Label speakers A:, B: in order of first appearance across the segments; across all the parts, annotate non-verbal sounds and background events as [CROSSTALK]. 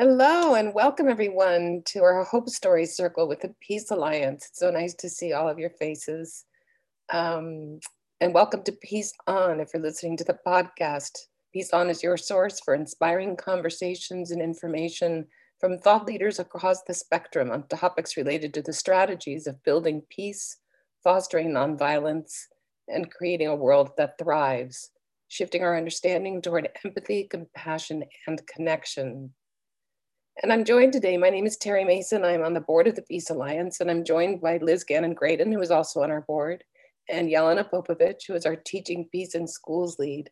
A: Hello and welcome everyone to our Hope Story Circle with the Peace Alliance. It's so nice to see all of your faces. Um, and welcome to Peace On if you're listening to the podcast. Peace On is your source for inspiring conversations and information from thought leaders across the spectrum on topics related to the strategies of building peace, fostering nonviolence, and creating a world that thrives, shifting our understanding toward empathy, compassion, and connection. And I'm joined today. My name is Terry Mason. I'm on the board of the Peace Alliance, and I'm joined by Liz Gannon Graydon, who is also on our board, and Jelena Popovich, who is our Teaching Peace in Schools lead.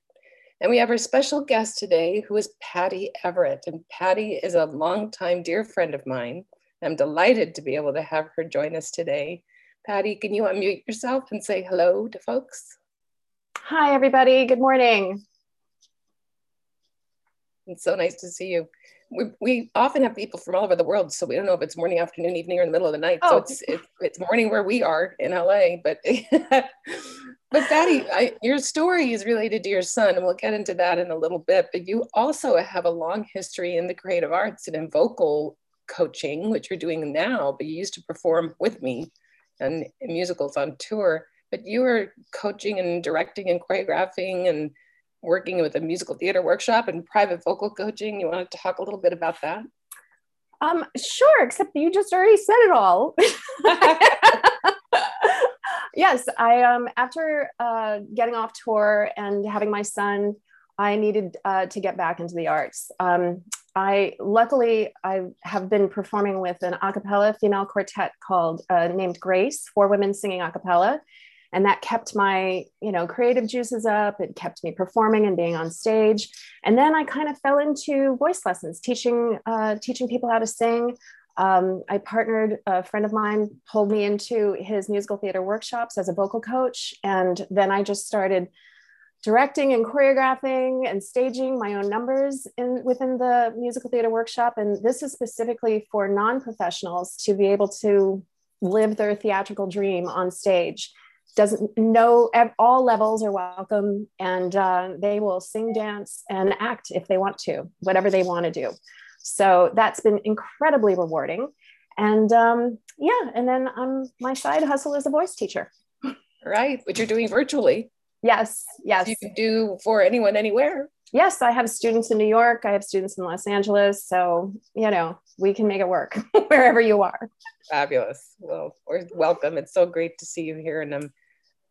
A: And we have our special guest today, who is Patty Everett. And Patty is a longtime dear friend of mine. I'm delighted to be able to have her join us today. Patty, can you unmute yourself and say hello to folks?
B: Hi, everybody. Good morning.
A: It's so nice to see you we, we often have people from all over the world, so we don't know if it's morning, afternoon, evening, or in the middle of the night. Oh. So it's, it's it's morning where we are in LA. But [LAUGHS] but I, your story is related to your son, and we'll get into that in a little bit. But you also have a long history in the creative arts and in vocal coaching, which you're doing now. But you used to perform with me and musicals on tour. But you were coaching and directing and choreographing and working with a musical theater workshop and private vocal coaching. You want to talk a little bit about that?
B: Um, sure, except you just already said it all. [LAUGHS] yes, I um after uh, getting off tour and having my son, I needed uh, to get back into the arts. Um, I luckily I have been performing with an a cappella female quartet called uh, named Grace, four women singing a cappella, and that kept my you know creative juices up. It kept me performing and being on stage. And then i kind of fell into voice lessons teaching uh, teaching people how to sing. Um, i partnered a friend of mine pulled me into his musical theater workshops as a vocal coach. And then i just started directing and choreographing and staging my own numbers in within the musical theater workshop. And this is specifically for non-professionals to be able to live their theatrical dream on stage doesn't know all levels are welcome and uh, they will sing dance and act if they want to whatever they want to do. So that's been incredibly rewarding and um, yeah and then um, my side hustle is a voice teacher.
A: Right which you're doing virtually.
B: Yes yes.
A: So you can do for anyone anywhere
B: yes i have students in new york i have students in los angeles so you know we can make it work [LAUGHS] wherever you are
A: fabulous well welcome it's so great to see you here and i'm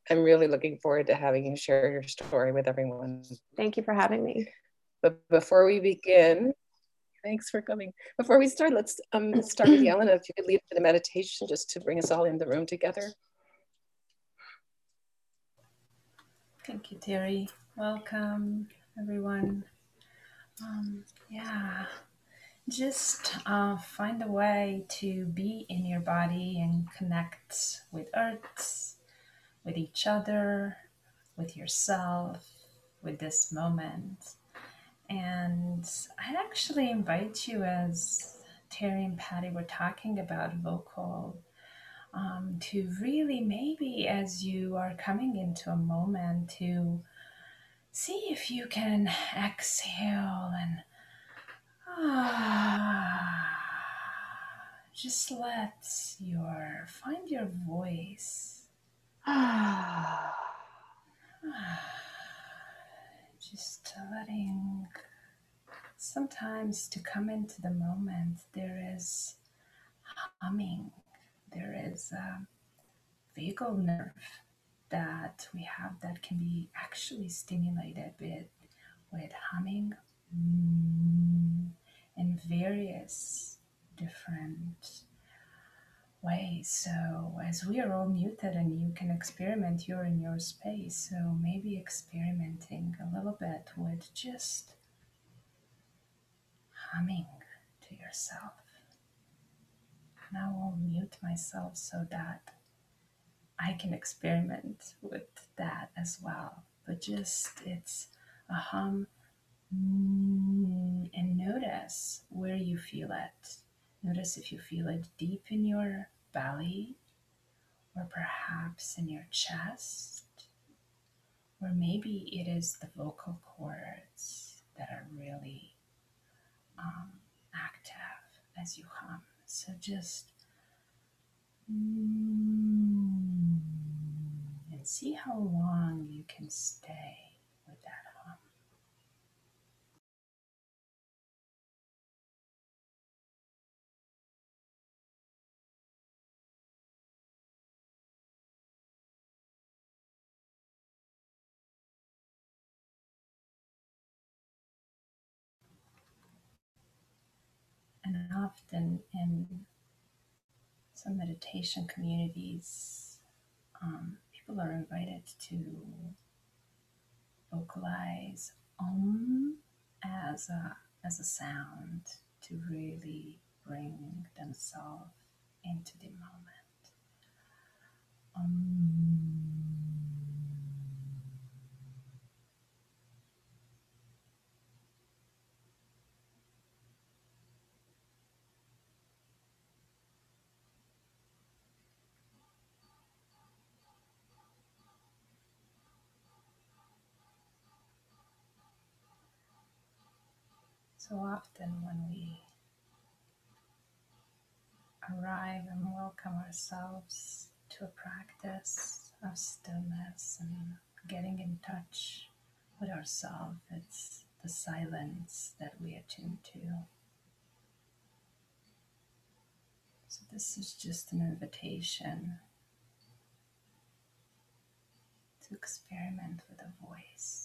A: I'm really looking forward to having you share your story with everyone.
B: Thank you for having me.
A: But before we begin, thanks for coming. Before we start, let's um, start with Jelena. If you could lead the meditation just to bring us all in the room together.
C: Thank you, Terry. Welcome, everyone. Um, yeah, just uh, find a way to be in your body and connect with Earth with each other, with yourself, with this moment. And I actually invite you, as Terry and Patty were talking about vocal, um, to really maybe as you are coming into a moment to see if you can exhale and ah, just let your find your voice. Ah, Just letting sometimes to come into the moment, there is humming, there is a vagal nerve that we have that can be actually stimulated with, with humming mm, in various different ways. So, as we are all muted and you can experiment, you're in your space. So, maybe experimenting a little bit with just humming to yourself. Now I'll mute myself so that I can experiment with that as well. But just it's a hum mm, and notice where you feel it. Notice if you feel it deep in your belly, or perhaps in your chest, or maybe it is the vocal cords that are really um, active. as you hum. So just Mm, and see how long you can stay some meditation communities, um, people are invited to vocalize om as a as a sound to really bring themselves into the moment. Often, when we arrive and welcome ourselves to a practice of stillness and getting in touch with ourselves, it's the silence that we attune to. So, this is just an invitation to experiment with a voice.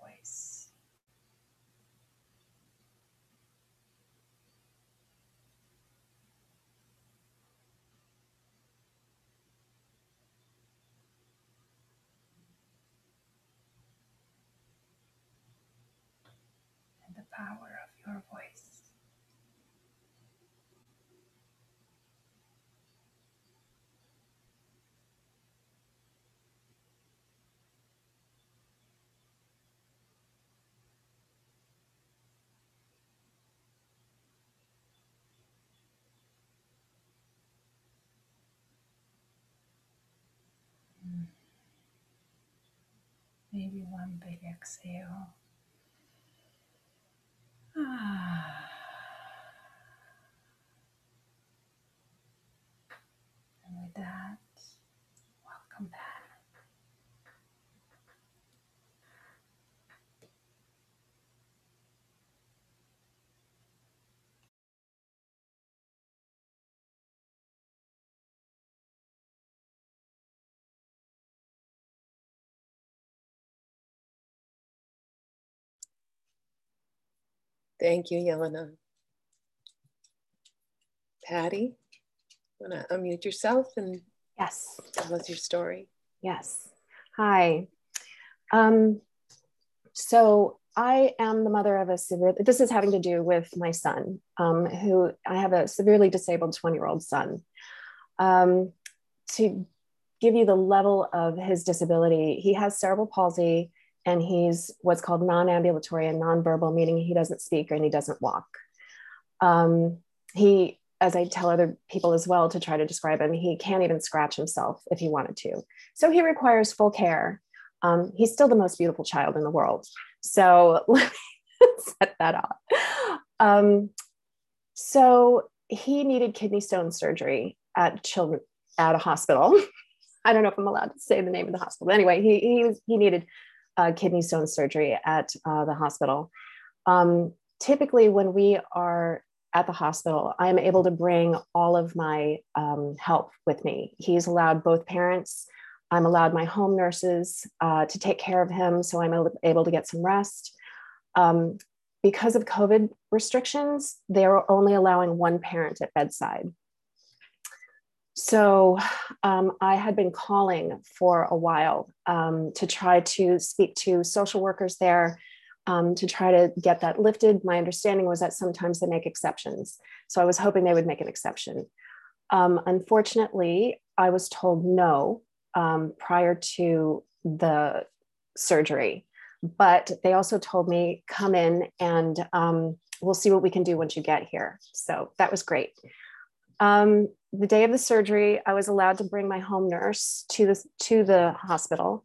C: Voice. And the power of your voice. Maybe one big exhale. Ah. And with that, welcome back.
A: Thank you, Yelena. Patty, want to unmute yourself and
B: Yes.
A: tell us your story?
B: Yes. Hi. Um, so I am the mother of a severe, this is having to do with my son, um, who I have a severely disabled 20 year old son. Um, to give you the level of his disability, he has cerebral palsy and he's what's called non ambulatory and non-verbal, meaning he doesn't speak and he doesn't walk. Um, he, as I tell other people as well to try to describe him, he can't even scratch himself if he wanted to. So he requires full care. Um, he's still the most beautiful child in the world. So [LAUGHS] let me set that up. Um, so he needed kidney stone surgery at children at a hospital. [LAUGHS] I don't know if I'm allowed to say the name of the hospital. Anyway, he he, he needed uh, kidney stone surgery at uh, the hospital. Um, typically, when we are at the hospital, I am able to bring all of my um, help with me. He's allowed both parents. I'm allowed my home nurses uh, to take care of him, so I'm able to get some rest. Um, because of COVID restrictions, they are only allowing one parent at bedside. So um, I had been calling for a while um, to try to speak to social workers there um, to try to get that lifted. My understanding was that sometimes they make exceptions. So I was hoping they would make an exception. Um, unfortunately, I was told no um, prior to the surgery, but they also told me come in and um, we'll see what we can do once you get here. So that was great. Um, the day of the surgery, I was allowed to bring my home nurse to the to the hospital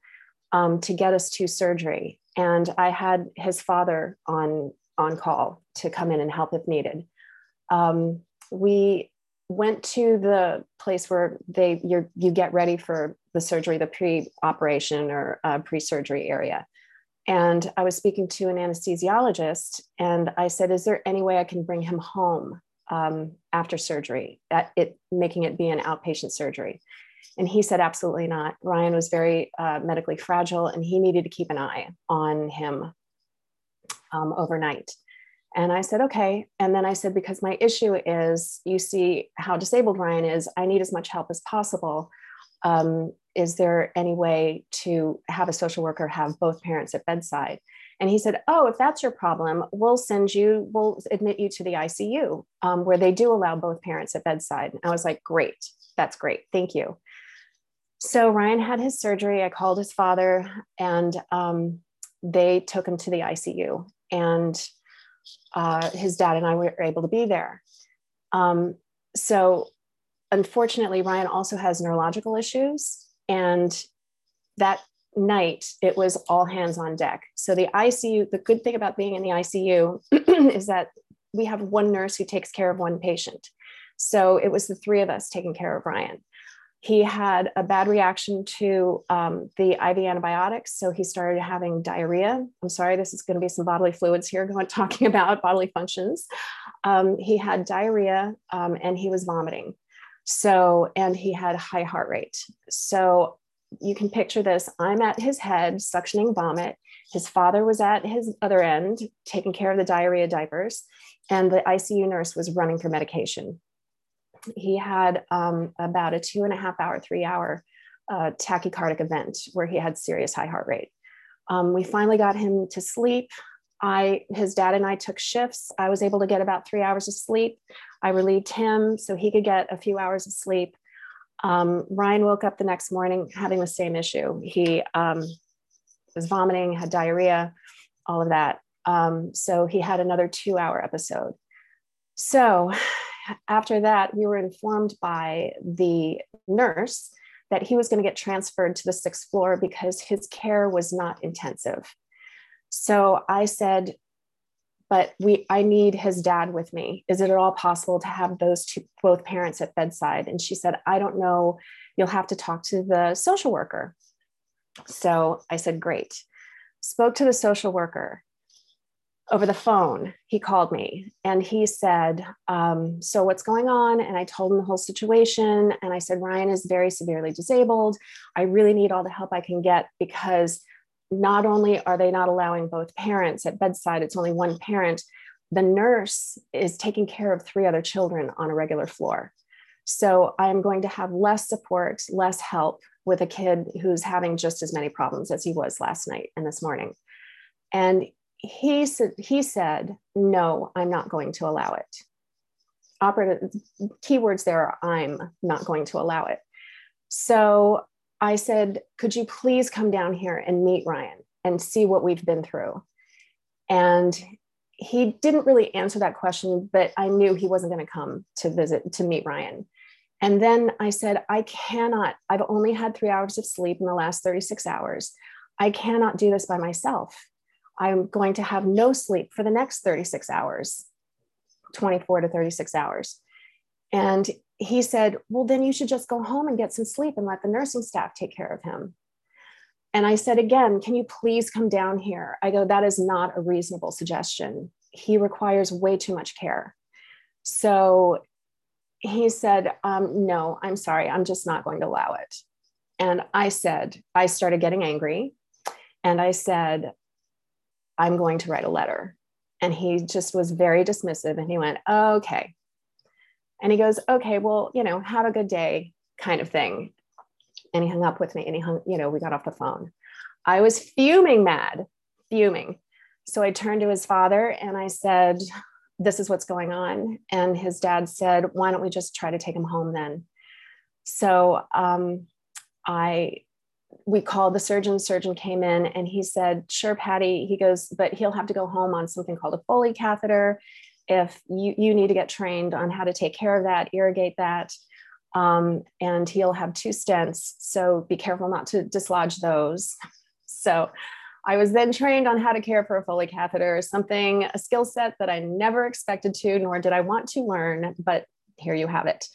B: um, to get us to surgery. and I had his father on on call to come in and help if needed. Um, we went to the place where they you you get ready for the surgery, the pre-operation or uh, pre-surgery area. And I was speaking to an anesthesiologist, and I said, "Is there any way I can bring him home um, after surgery? It making it be an outpatient surgery?" And he said, "Absolutely not. Ryan was very uh, medically fragile, and he needed to keep an eye on him um, overnight." And I said, okay. And then I said, because my issue is you see how disabled Ryan is, I need as much help as possible. Um, is there any way to have a social worker have both parents at bedside? And he said, Oh, if that's your problem, we'll send you, we'll admit you to the ICU um, where they do allow both parents at bedside. And I was like, Great, that's great. Thank you. So Ryan had his surgery. I called his father and um, they took him to the ICU. And uh, his dad and I were able to be there. Um, so, unfortunately, Ryan also has neurological issues. And that night, it was all hands on deck. So, the ICU, the good thing about being in the ICU [CLEARS THROAT] is that we have one nurse who takes care of one patient. So, it was the three of us taking care of Ryan he had a bad reaction to um, the IV antibiotics. So he started having diarrhea. I'm sorry, this is going to be some bodily fluids here [LAUGHS] going talking about bodily functions. Um, he had diarrhea um, and he was vomiting. So, and he had high heart rate. So you can picture this. I'm at his head, suctioning vomit. His father was at his other end, taking care of the diarrhea diapers. And the ICU nurse was running for medication he had um, about a two and a half hour, three hour uh, tachycardic event where he had serious high heart rate. Um, we finally got him to sleep. I, his dad and I took shifts. I was able to get about three hours of sleep. I relieved him so he could get a few hours of sleep. Um, Ryan woke up the next morning having the same issue. He um, was vomiting, had diarrhea, all of that. Um, so he had another two hour episode. So after that, we were informed by the nurse that he was going to get transferred to the sixth floor because his care was not intensive. So I said, but we I need his dad with me. Is it at all possible to have those two both parents at bedside? And she said, I don't know. You'll have to talk to the social worker. So I said, great. Spoke to the social worker over the phone, he called me and he said, um, So, what's going on? And I told him the whole situation. And I said, Ryan is very severely disabled. I really need all the help I can get because not only are they not allowing both parents at bedside, it's only one parent, the nurse is taking care of three other children on a regular floor. So, I'm going to have less support, less help with a kid who's having just as many problems as he was last night and this morning. And he said he said no i'm not going to allow it operative keywords there are i'm not going to allow it so i said could you please come down here and meet ryan and see what we've been through? And he didn't really answer that question but i knew he wasn't going to come to visit to meet ryan. And then i said i cannot i've only had three hours of sleep in the last 36 hours. I cannot do this by myself. I'm going to have no sleep for the next 36 hours, 24 to 36 hours. And he said, Well, then you should just go home and get some sleep and let the nursing staff take care of him. And I said, Again, can you please come down here? I go, That is not a reasonable suggestion. He requires way too much care. So he said, um, No, I'm sorry. I'm just not going to allow it. And I said, I started getting angry. And I said, I'm going to write a letter. And he just was very dismissive and he went, okay. And he goes, okay, well, you know, have a good day kind of thing. And he hung up with me and he hung, you know, we got off the phone. I was fuming mad, fuming. So I turned to his father and I said, this is what's going on. And his dad said, why don't we just try to take him home then? So um, I we called the surgeon. Surgeon came in and he said, Sure, Patty. He goes, but he'll have to go home on something called a Foley catheter. If you, you need to get trained on how to take care of that, irrigate that. Um, and he'll have two stents. So be careful not to dislodge those. So I was then trained on how to care for a Foley catheter, something, a skill set that I never expected to, nor did I want to learn, but here you have it.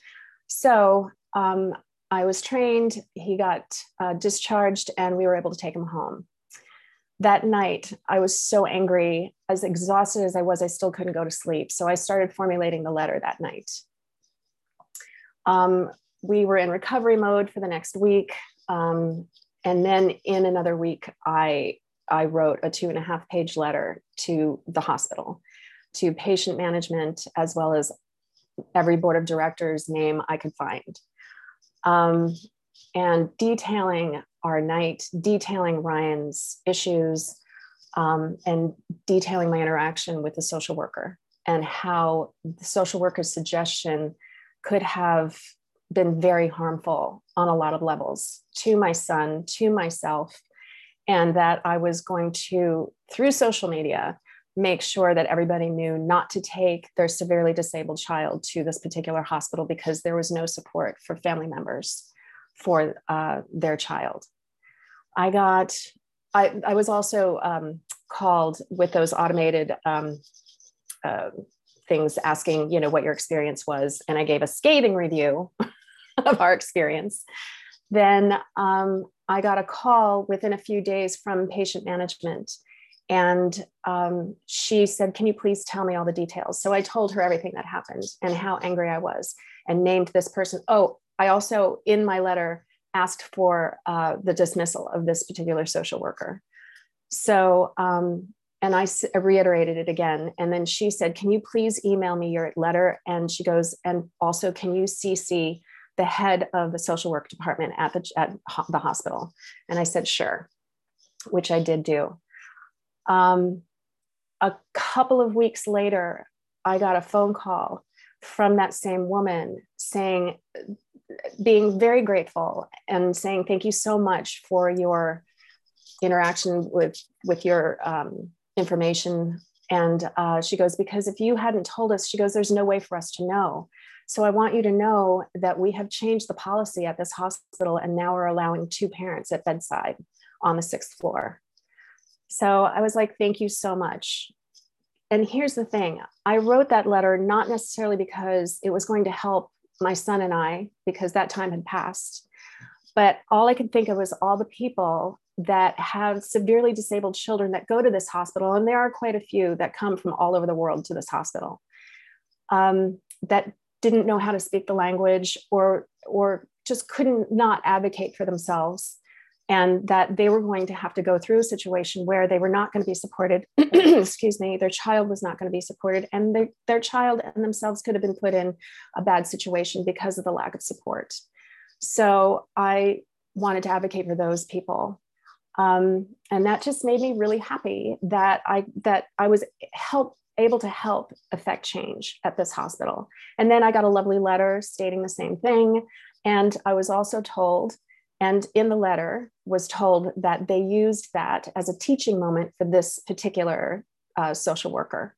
B: So um, I was trained, he got uh, discharged, and we were able to take him home. That night, I was so angry, as exhausted as I was, I still couldn't go to sleep. So I started formulating the letter that night. Um, we were in recovery mode for the next week. Um, and then in another week, I, I wrote a two and a half page letter to the hospital, to patient management, as well as every board of directors name I could find. Um, and detailing our night, detailing Ryan's issues, um, and detailing my interaction with the social worker and how the social worker's suggestion could have been very harmful on a lot of levels to my son, to myself, and that I was going to, through social media, make sure that everybody knew not to take their severely disabled child to this particular hospital because there was no support for family members for uh, their child. I got, I, I was also um, called with those automated um, uh, things asking, you know, what your experience was. And I gave a scathing review [LAUGHS] of our experience. Then um, I got a call within a few days from patient management. And um, she said, Can you please tell me all the details? So I told her everything that happened and how angry I was and named this person. Oh, I also, in my letter, asked for uh, the dismissal of this particular social worker. So um, and I reiterated it again. And then she said, Can you please email me your letter? And she goes, And also, can you CC the head of the social work department at the, at the hospital? And I said, Sure, which I did do. Um, a couple of weeks later, I got a phone call from that same woman saying, being very grateful and saying, Thank you so much for your interaction with with your um, information. And uh, she goes, Because if you hadn't told us, she goes, There's no way for us to know. So I want you to know that we have changed the policy at this hospital, and now we're allowing two parents at bedside on the sixth floor. So I was like, Thank you so much. And here's the thing I wrote that letter not necessarily because it was going to help my son and I, because that time had passed. But all I could think of was all the people that have severely disabled children that go to this hospital, and there are quite a few that come from all over the world to this hospital, um, that didn't know how to speak the language or or just couldn't not advocate for themselves and that they were going to have to go through a situation where they were not going to be supported. [CLEARS THROAT] Excuse me their child was not going to be supported and they, their child and themselves could have been put in a bad situation because of the lack of support. So i wanted to advocate for those people. Um, and that just made me really happy that i that i was help able to help affect change at this hospital. And then i got a lovely letter stating the same thing and i was also told and in the letter was told that they used that as a teaching moment for this particular uh, social worker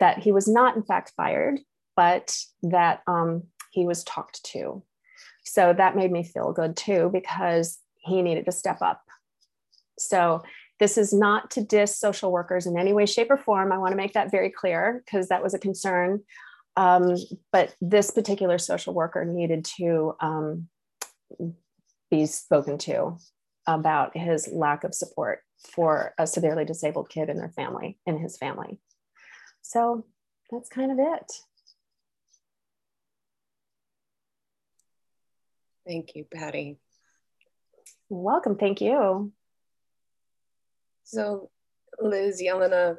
B: that he was not in fact fired but that um, he was talked to so that made me feel good too because he needed to step up so this is not to diss social workers in any way, shape, or form. I want to make that very clear because that was a concern. Um, but this particular social worker needed to um, be spoken to about his lack of support for a severely disabled kid in their family, in his family. So that's kind of it.
A: Thank you, Patty.
B: Welcome. Thank you.
A: So, Liz, Yelena,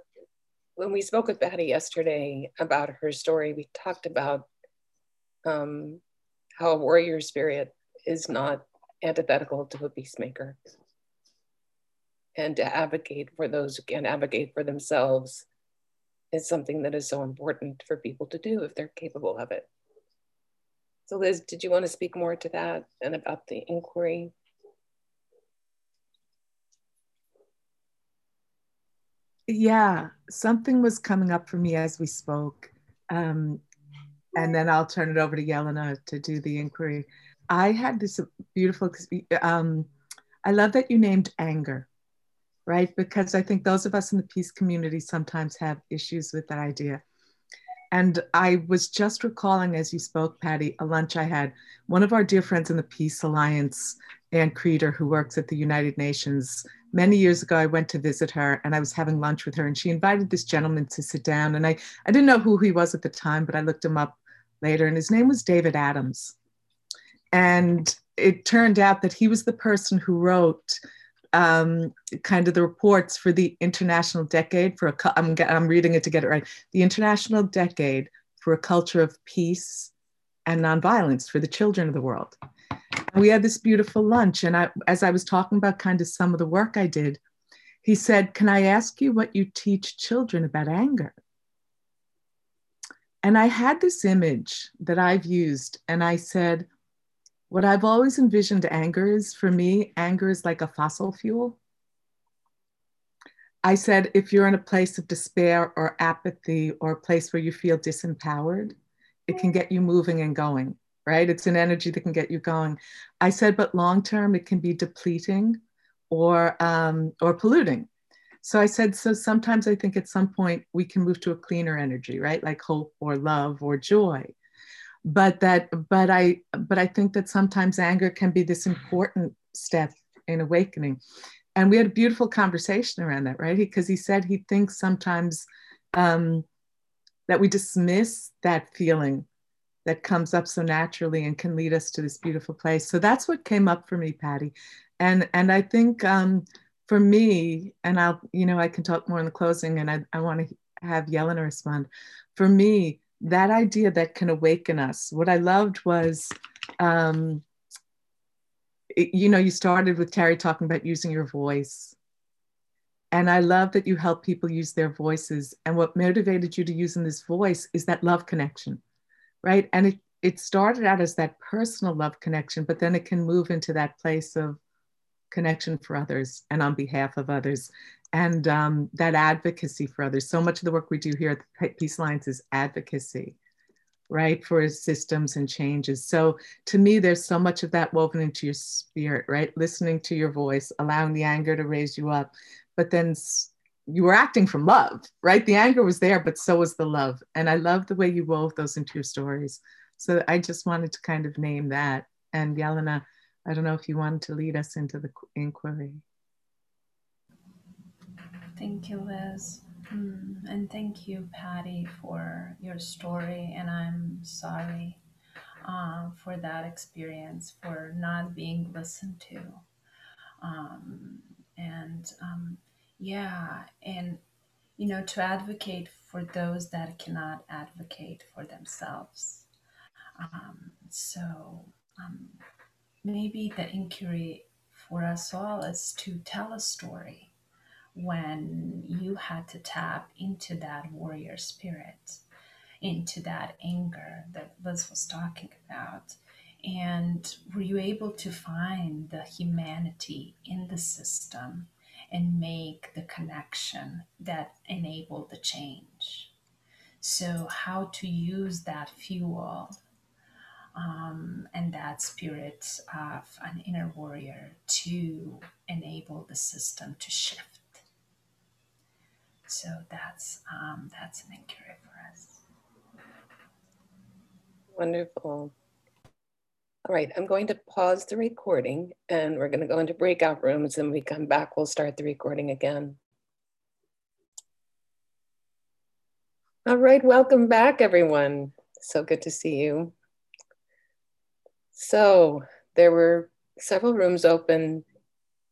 A: when we spoke with Patty yesterday about her story, we talked about um, how a warrior spirit is not antithetical to a peacemaker. And to advocate for those who can advocate for themselves is something that is so important for people to do if they're capable of it. So, Liz, did you want to speak more to that and about the inquiry?
D: yeah, something was coming up for me as we spoke. Um, and then I'll turn it over to Yelena to do the inquiry. I had this beautiful, um, I love that you named anger right? Because I think those of us in the peace community sometimes have issues with that idea. And I was just recalling as you spoke, Patty, a lunch I had. One of our dear friends in the Peace Alliance, Ann Creeder, who works at the United Nations, many years ago, I went to visit her and I was having lunch with her, and she invited this gentleman to sit down. And I, I didn't know who he was at the time, but I looked him up later, and his name was David Adams. And it turned out that he was the person who wrote um, kind of the reports for the International Decade for a, I'm, I'm reading it to get it right, the International Decade for a Culture of Peace and Nonviolence for the Children of the World. And we had this beautiful lunch. And I, as I was talking about kind of some of the work I did, he said, Can I ask you what you teach children about anger? And I had this image that I've used, and I said, What I've always envisioned anger is for me, anger is like a fossil fuel. I said, if you're in a place of despair or apathy or a place where you feel disempowered, it can get you moving and going right? It's an energy that can get you going. I said, but long term, it can be depleting or um, or polluting. So I said, so sometimes I think at some point we can move to a cleaner energy, right? Like hope or love or joy. But that, but I, but I think that sometimes anger can be this important step in awakening. And we had a beautiful conversation around that, right? Because he, he said he thinks sometimes um, that we dismiss that feeling that comes up so naturally and can lead us to this beautiful place. So that's what came up for me, Patty. And and I think um, for me, and I'll, you know, I can talk more in the closing and I, I want to have Yelena respond. For me, that idea that can awaken us, what I loved was, um, it, you know, you started with Terry talking about using your voice. And I love that you help people use their voices. And what motivated you to using this voice is that love connection right? And it, it started out as that personal love connection, but then it can move into that place of connection for others and on behalf of others and um, that advocacy for others. So much of the work we do here at the Peace Alliance is advocacy, right, for systems and changes. So to me, there's so much of that woven into your spirit, right? Listening to your voice, allowing the anger to raise you up, but then you were acting from love, right? The anger was there, but so was the love. And I love the way you wove those into your stories. So I just wanted to kind of name that. And Yelena, I don't know if you wanted to lead us into the inquiry.
C: Thank you, Liz. Mm, and thank you, Patty, for your story. And I'm sorry uh, for that experience, for not being listened to. Um, and um, yeah, and you know, to advocate for those that cannot advocate for themselves. Um, so um, maybe the inquiry for us all is to tell a story when you had to tap into that warrior spirit, into that anger that Liz was talking about. And were you able to find the humanity in the system and make the connection that enabled the change. So, how to use that fuel um, and that spirit of an inner warrior to enable the system to shift. So that's um, that's an inquiry for us.
A: Wonderful. All right, I'm going to pause the recording and we're going to go into breakout rooms and we come back, we'll start the recording again. All right, welcome back everyone. So good to see you. So there were several rooms open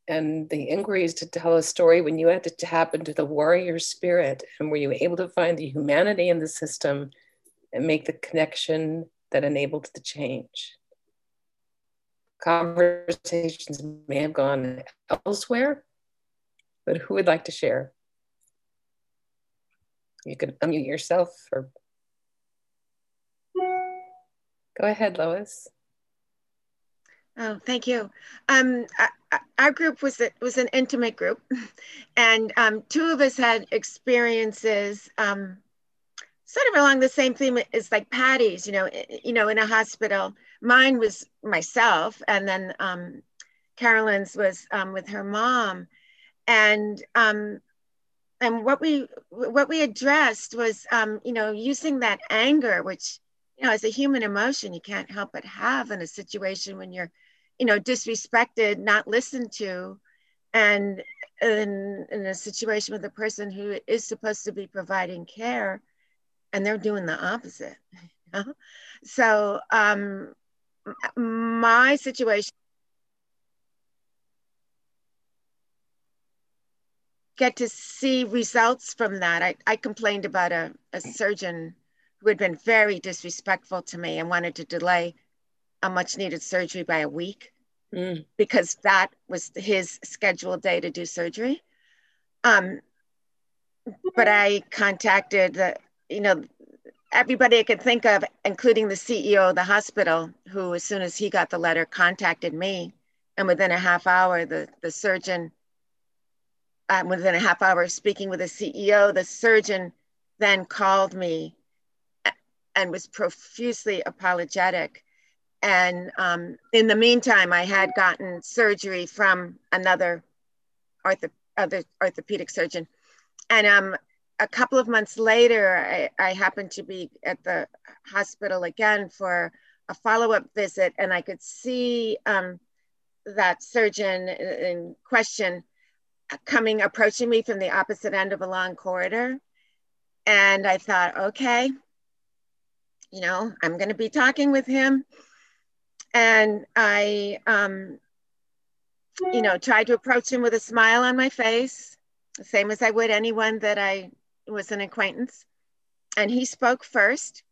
A: and the inquiries to tell a story when you had to tap into the warrior spirit and were you able to find the humanity in the system and make the connection that enabled the change conversations may have gone elsewhere, but who would like to share? You can unmute yourself or go ahead, Lois.
E: Oh, thank you. Um, our group was a, was an intimate group, [LAUGHS] and um, two of us had experiences um, sort of along the same theme as like Patty's. You know, you know, in a hospital mine was myself, and then um, Carolyn's was um, with her mom. and um, and what we what we addressed was um, you know using that anger, which you know as a human emotion you can't help but have in a situation when you're you know disrespected, not listened to, and in, in a situation with a person who is supposed to be providing care and they're doing the opposite. [LAUGHS] You know? So um, my situation get to see results from that. I, I complained about a, a surgeon who had been very disrespectful to me and wanted to delay a much needed surgery by a week mm. because that was his scheduled day to do surgery. Um, but I contacted the, you know, everybody I could think of, including the CEO of the hospital, who, as soon as he got the letter, contacted me. And within a half hour, the, the surgeon, um, within a half hour of speaking with the CEO, the surgeon then called me and was profusely apologetic. And um, in the meantime, I had gotten surgery from another ortho, other orthopedic surgeon. And um, a couple of months later, I, I happened to be at the hospital again for a follow up visit, and I could see um, that surgeon in question coming, approaching me from the opposite end of a long corridor. And I thought, okay, you know, I'm going to be talking with him. And I, um, you know, tried to approach him with a smile on my face, the same as I would anyone that I was an acquaintance. And he spoke first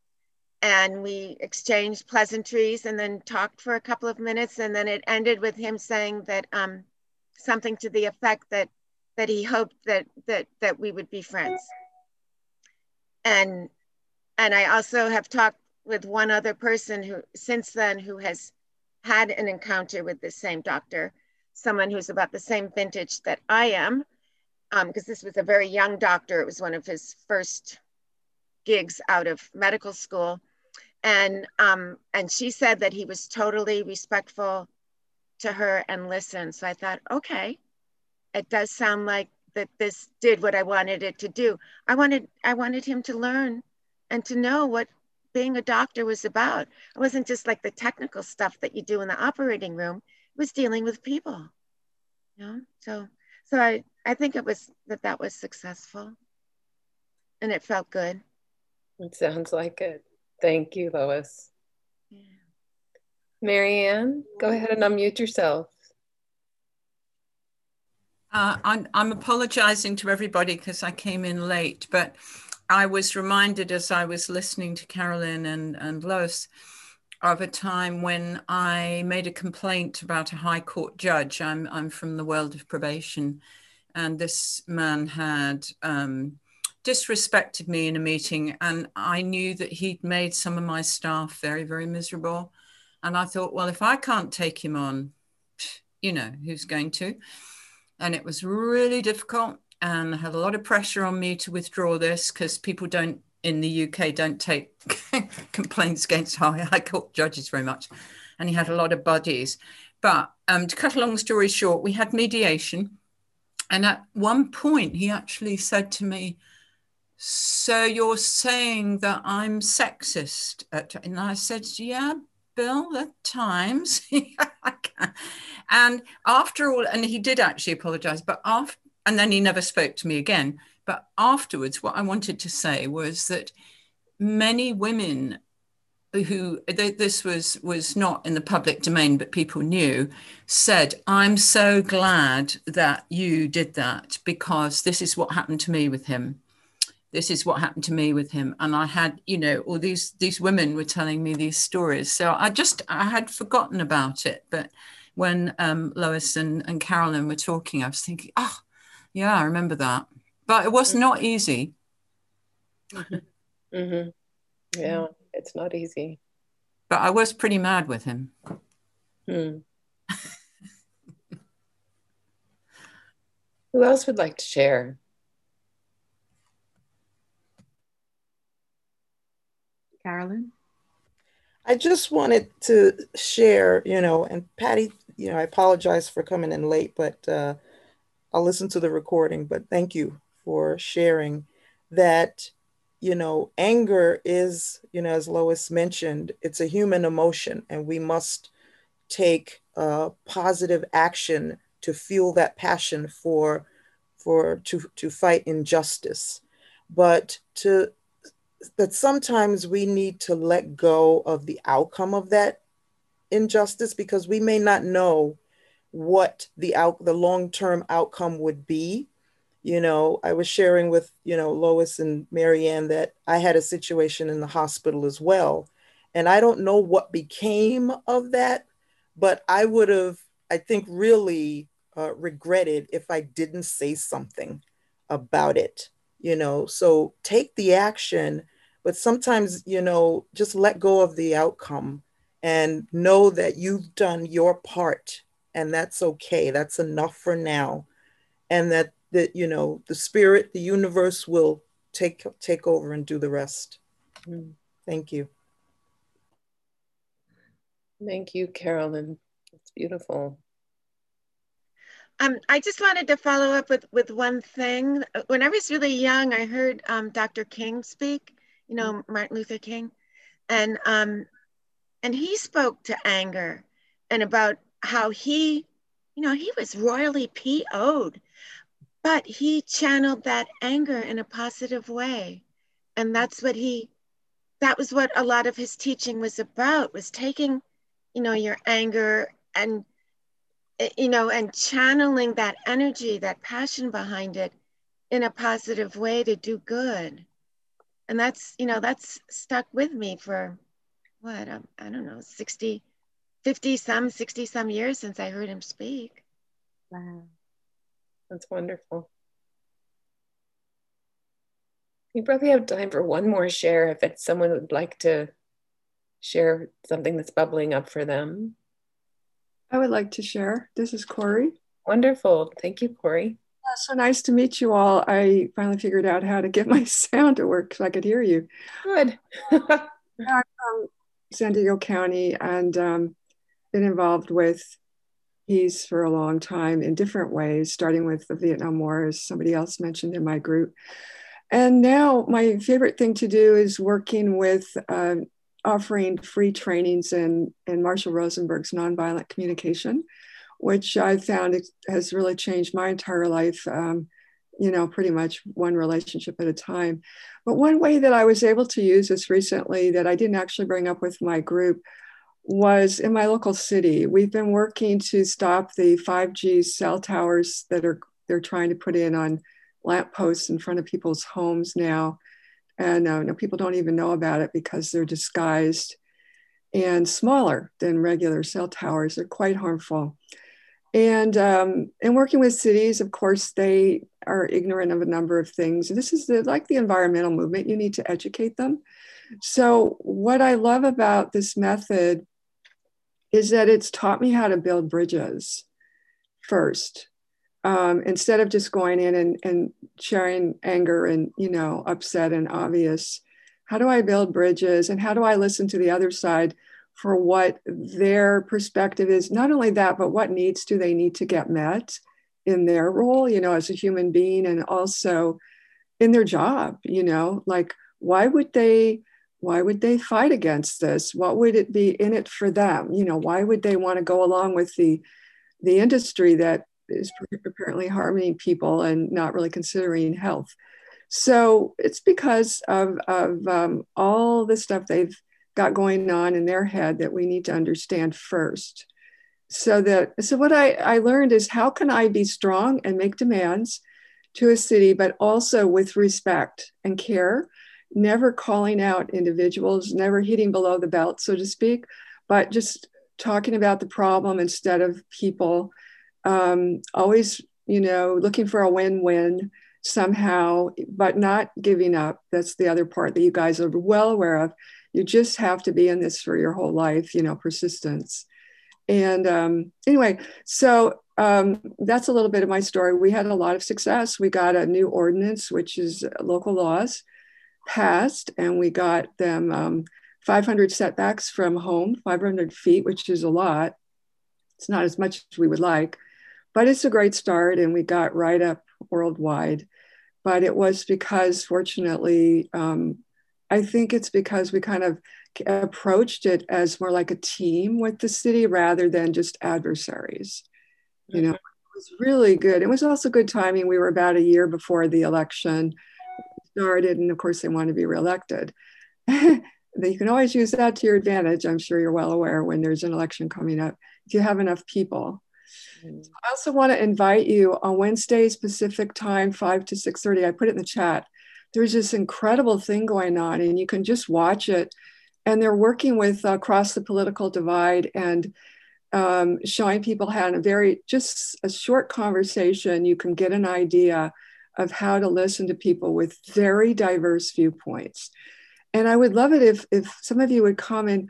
E: and we exchanged pleasantries and then talked for a couple of minutes and then it ended with him saying that um, something to the effect that that he hoped that that that we would be friends and and i also have talked with one other person who since then who has had an encounter with the same doctor someone who's about the same vintage that i am because um, this was a very young doctor. It was one of his first gigs out of medical school. And, um, and she said that he was totally respectful to her and listened. So I thought, okay, it does sound like that this did what I wanted it to do. I wanted, I wanted him to learn and to know what being a doctor was about. It wasn't just like the technical stuff that you do in the operating room. It was dealing with people. You know? So so I, I think it was that that was successful and it felt good.
A: It sounds like it. Thank you, Lois. Yeah. Marianne, go ahead and unmute yourself.
F: Uh, I'm, I'm apologizing to everybody because I came in late, but I was reminded as I was listening to Carolyn and, and Lois of a time when I made a complaint about a high court judge. I'm, I'm from the world of probation, and this man had um, disrespected me in a meeting, and I knew that he'd made some of my staff very, very miserable. And I thought, well, if I can't take him on, you know, who's going to? And it was really difficult and I had a lot of pressure on me to withdraw this because people don't in the UK don't take [LAUGHS] complaints against high, court judges very much. And he had a lot of buddies. But um, to cut a long story short, we had mediation. And at one point, he actually said to me, So you're saying that I'm sexist? And I said, Yeah, Bill, at times. [LAUGHS] and after all, and he did actually apologize, but after, and then he never spoke to me again. But afterwards, what I wanted to say was that many women who this was was not in the public domain but people knew said i'm so glad that you did that because this is what happened to me with him. This is what happened to me with him. And i had you know all these these women were telling me these stories. So i just i had forgotten about it. But when um, lois and, and carolyn were talking i was thinking oh yeah i remember that but it was mm-hmm. not easy.
A: Mm-hmm. [LAUGHS] mm-hmm. Yeah, it's not easy.
F: But I was pretty mad with him.
A: Hmm. Who else would like to share?
D: Carolyn?
G: I just wanted to share, you know, and Patty, you know, I apologize for coming in late, but uh, I'll listen to the recording, but thank you for sharing that you know, anger is, you know, as Lois mentioned, it's a human emotion, and we must take uh, positive action to fuel that passion for, for to to fight injustice. But to that sometimes we need to let go of the outcome of that injustice because we may not know what the out the long term outcome would be you know, I was sharing with, you know, Lois and Marianne that I had a situation in the hospital as well. And I don't know what became of that, but I would have, I think, really uh, regretted if I didn't say something about it, you know. So take the action, but sometimes, you know, just let go of the outcome and know that you've done your part and that's okay. That's enough for now. And that that you know the spirit the universe will take take over and do the rest mm. thank you
A: thank you carolyn it's beautiful
E: um, I just wanted to follow up with, with one thing. When I was really young, I heard um, Dr. King speak, you know, Martin Luther King, and um, and he spoke to anger and about how he, you know, he was royally PO'd but he channeled that anger in a positive way. And that's what he that was what a lot of his teaching was about was taking you know your anger and eh, you know and channeling that energy that passion behind it in a positive way to do good. And that's you know that's stuck with me for what um, i don't know 60 50 some 60 some years since i heard him speak
A: wow that's wonderful. We probably have time for one more share if it's someone would like to share something that's bubbling up for them.
H: I would like to share. This is Corey.
A: Wonderful. Thank you, Corey.
H: Uh, so nice to meet you all. I finally figured out how to get [LAUGHS] my sound to work so I could hear you.
A: Good. [LAUGHS]
H: I'm from San Diego County and um, been involved with peace for a long time in different ways, starting with the Vietnam War, as somebody else mentioned in my group. And now my favorite thing to do is working with uh, offering free trainings in, in Marshall Rosenberg's nonviolent communication, which I found has really changed my entire life. Um, you know, pretty much one relationship at a time. But one way that I was able to use this recently that I didn't actually bring up with my group was in my local city. We've been working to stop the 5G cell towers that are they're trying to put in on lampposts in front of people's homes now. And uh, people don't even know about it because they're disguised and smaller than regular cell towers. They're quite harmful. And um, and working with cities, of course, they are ignorant of a number of things. This is the, like the environmental movement. You need to educate them. So what I love about this method is that it's taught me how to build bridges first um, instead of just going in and, and sharing anger and you know upset and obvious. How do i build bridges and how do i listen to the other side for what their perspective is? Not only that but what needs do they need to get met in their role you know as a human being and also in their job you know? Like why would they why would they fight against this? What would it be in it for them? You know why would they want to go along with the the industry that is apparently harming people and not really considering health? So it's because of, of um, all the stuff they've got going on in their head that we need to understand first. So that so what I, I learned is how can i be strong and make demands to a city but also with respect and care never calling out individuals, never hitting below the belt, so to speak, but just talking about the problem instead of people. Um, always, you know, looking for a win win somehow, but not giving up. That's the other part that you guys are well aware of. You just have to be in this for your whole life, you know, persistence. And um, anyway, so um, that's a little bit of my story. We had a lot of success. We got a new ordinance, which is local laws passed and we got them um, 500 setbacks from home, 500 feet, which is a lot. It's not as much as we would like, but it's a great start, and we got write up worldwide. But it was because, fortunately, um, I think it's because we kind of approached it as more like a team with the city rather than just adversaries. You know, it was really good. It was also good timing. We were about a year before the election started, and of course, they want to be reelected. [LAUGHS] you can always use that to your advantage. I'm sure you're well aware when there's an election coming up, if you have enough people. Mm. I also want to invite you on Wednesdays Pacific time, 5 to 6:30. I put it in the chat. There's this incredible thing going on, and you can just watch it. And they're working with uh, across the political divide and um, showing people how in a very just a short conversation you can get an idea of how to listen to people with very diverse viewpoints and I would love it if, if some of you would comment.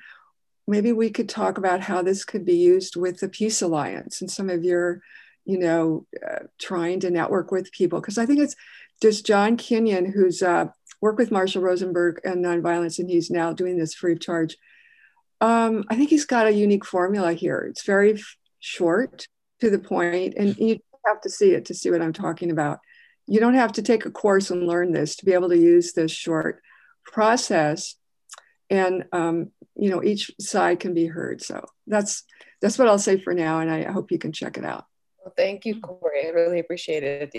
H: Maybe we could talk about how this could be used with the Peace Alliance and some of your, you know, uh, trying to network with people. Because I think it's there's John Kinyon, who's uh, worked with Marshall Rosenberg and nonviolence, and he's now doing this free of charge. Um, I think he's got a unique formula here. It's very short to the point, and you have to see it to see what I'm talking about. You don't have to take a course and learn this to be able to use this short process. And um, you know each side can be heard. So that's that's what i'll say for now and i hope you can check it out.
A: Well thank you corey. I really appreciate it.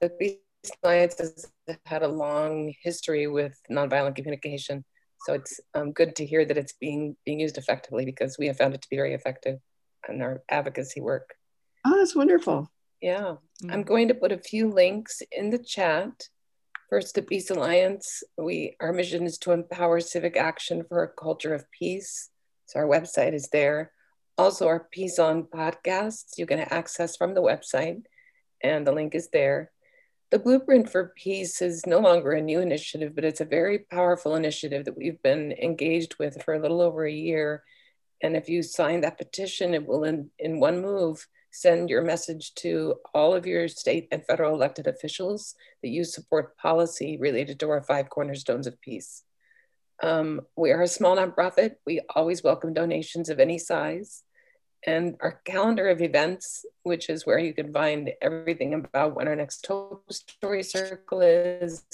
A: The peace alliance has had a long history with nonviolent communication. So it's um, good to hear that it's being being used effectively because we have found it to be very effective in our advocacy work.
H: Oh that's wonderful
A: yeah mm-hmm. i'm going to put a few links in the chat First, the Peace Alliance, we our mission is to empower civic action for a culture of peace. So our website is there. Also, our Peace On podcasts you can access from the website, and the link is there. The Blueprint for Peace is no longer a new initiative, but it's a very powerful initiative that we've been engaged with for a little over a year. And if you sign that petition, it will, in, in one move, send your message to all of your state and federal elected officials that you support policy related to our five cornerstones of peace. Um, we are a small nonprofit. We always welcome donations of any size. And our calendar of events, which is where you can find everything about when our next Hope Story Circle is,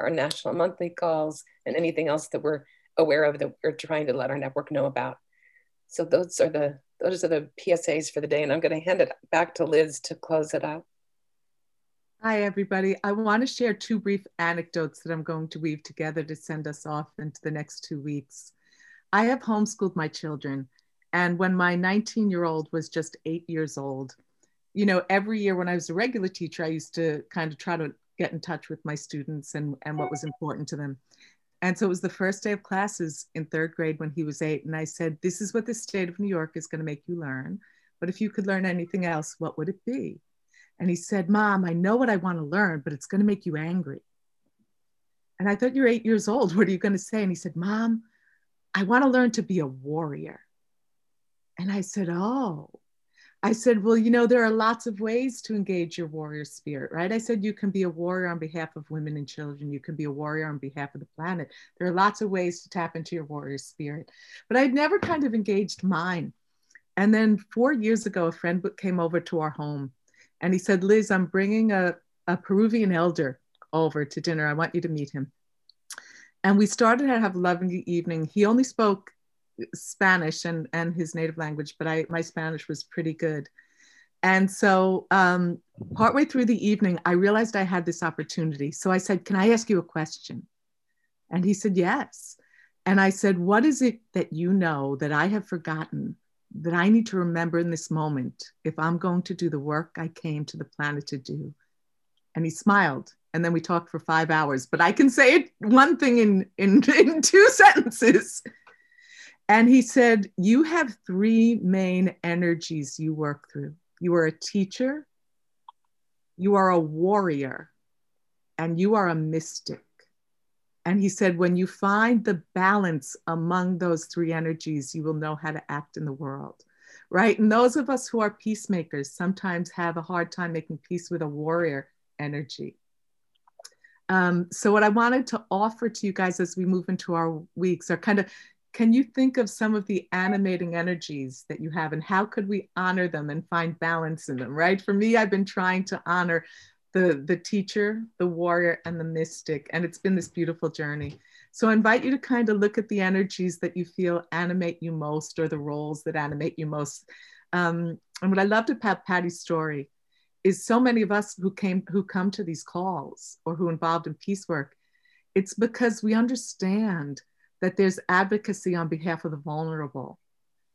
A: our national monthly calls, and anything else that we're aware of that we're trying to let our network know about. So those are the those are the PSAs for the day, and I'm going to hand it back to Liz to close it out.
D: Hi, everybody. I want to share two brief anecdotes that I'm going to weave together to send us off into the next two weeks. I have homeschooled my children, and when my 19 year old was just eight years old, you know, every year when I was a regular teacher, I used to kind of try to get in touch with my students and, and what was important to them. And so it was the first day of classes in third grade when he was eight. And I said, This is what the state of New York is going to make you learn. But if you could learn anything else, what would it be? And he said, Mom, I know what I want to learn, but it's going to make you angry. And I thought, You're eight years old. What are you going to say? And he said, Mom, I want to learn to be a warrior. And I said, Oh, I said, well, you know, there are lots of ways to engage your warrior spirit, right? I said, you can be a warrior on behalf of women and children. You can be a warrior on behalf of the planet. There are lots of ways to tap into your warrior spirit. But I'd never kind of engaged mine. And then four years ago, a friend came over to our home and he said, Liz, I'm bringing a, a Peruvian elder over to dinner. I want you to meet him. And we started to have a lovely evening. He only spoke Spanish and, and his native language, but I, my Spanish was pretty good. And so, um, partway through the evening, I realized I had this opportunity. So I said, Can I ask you a question? And he said, Yes. And I said, What is it that you know that I have forgotten that I need to remember in this moment if I'm going to do the work I came to the planet to do? And he smiled. And then we talked for five hours, but I can say it one thing in, in, [LAUGHS] in two sentences. And he said, You have three main energies you work through you are a teacher, you are a warrior, and you are a mystic. And he said, When you find the balance among those three energies, you will know how to act in the world. Right. And those of us who are peacemakers sometimes have a hard time making peace with a warrior energy. Um, so, what I wanted to offer to you guys as we move into our weeks are kind of can you think of some of the animating energies that you have and how could we honor them and find balance in them, right? For me, I've been trying to honor the, the teacher, the warrior, and the mystic, and it's been this beautiful journey. So I invite you to kind of look at the energies that you feel animate you most or the roles that animate you most. Um, and what I loved about Patty's story is so many of us who came who come to these calls or who involved in peace work, it's because we understand that there's advocacy on behalf of the vulnerable,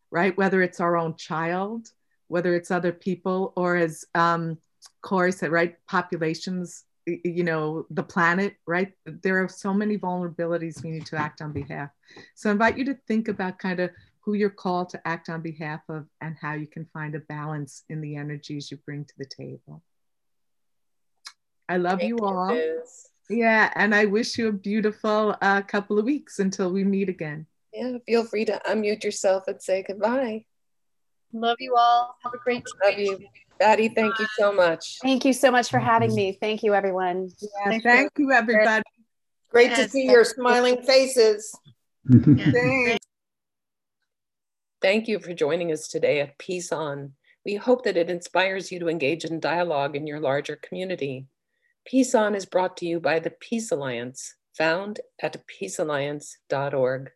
D: right? Whether it's our own child, whether it's other people, or as um, Corey said, right, populations, you know, the planet, right? There are so many vulnerabilities we need to act on behalf. So I invite you to think about kind of who you're called to act on behalf of and how you can find a balance in the energies you bring to the table. I love Thank you all. Yeah, and I wish you a beautiful uh, couple of weeks until we meet again.
A: Yeah, feel free to unmute yourself and say goodbye.
I: Love you all. Have a great
A: Love you. Patty, thank you so much.
B: Thank you so much for having me. Thank you, everyone.
D: Yeah, thank, thank you. you, everybody.
J: Great yes, to see your smiling faces. [LAUGHS]
A: Thanks. Thank you for joining us today at Peace On. We hope that it inspires you to engage in dialogue in your larger community. Peace On is brought to you by the Peace Alliance, found at peacealliance.org.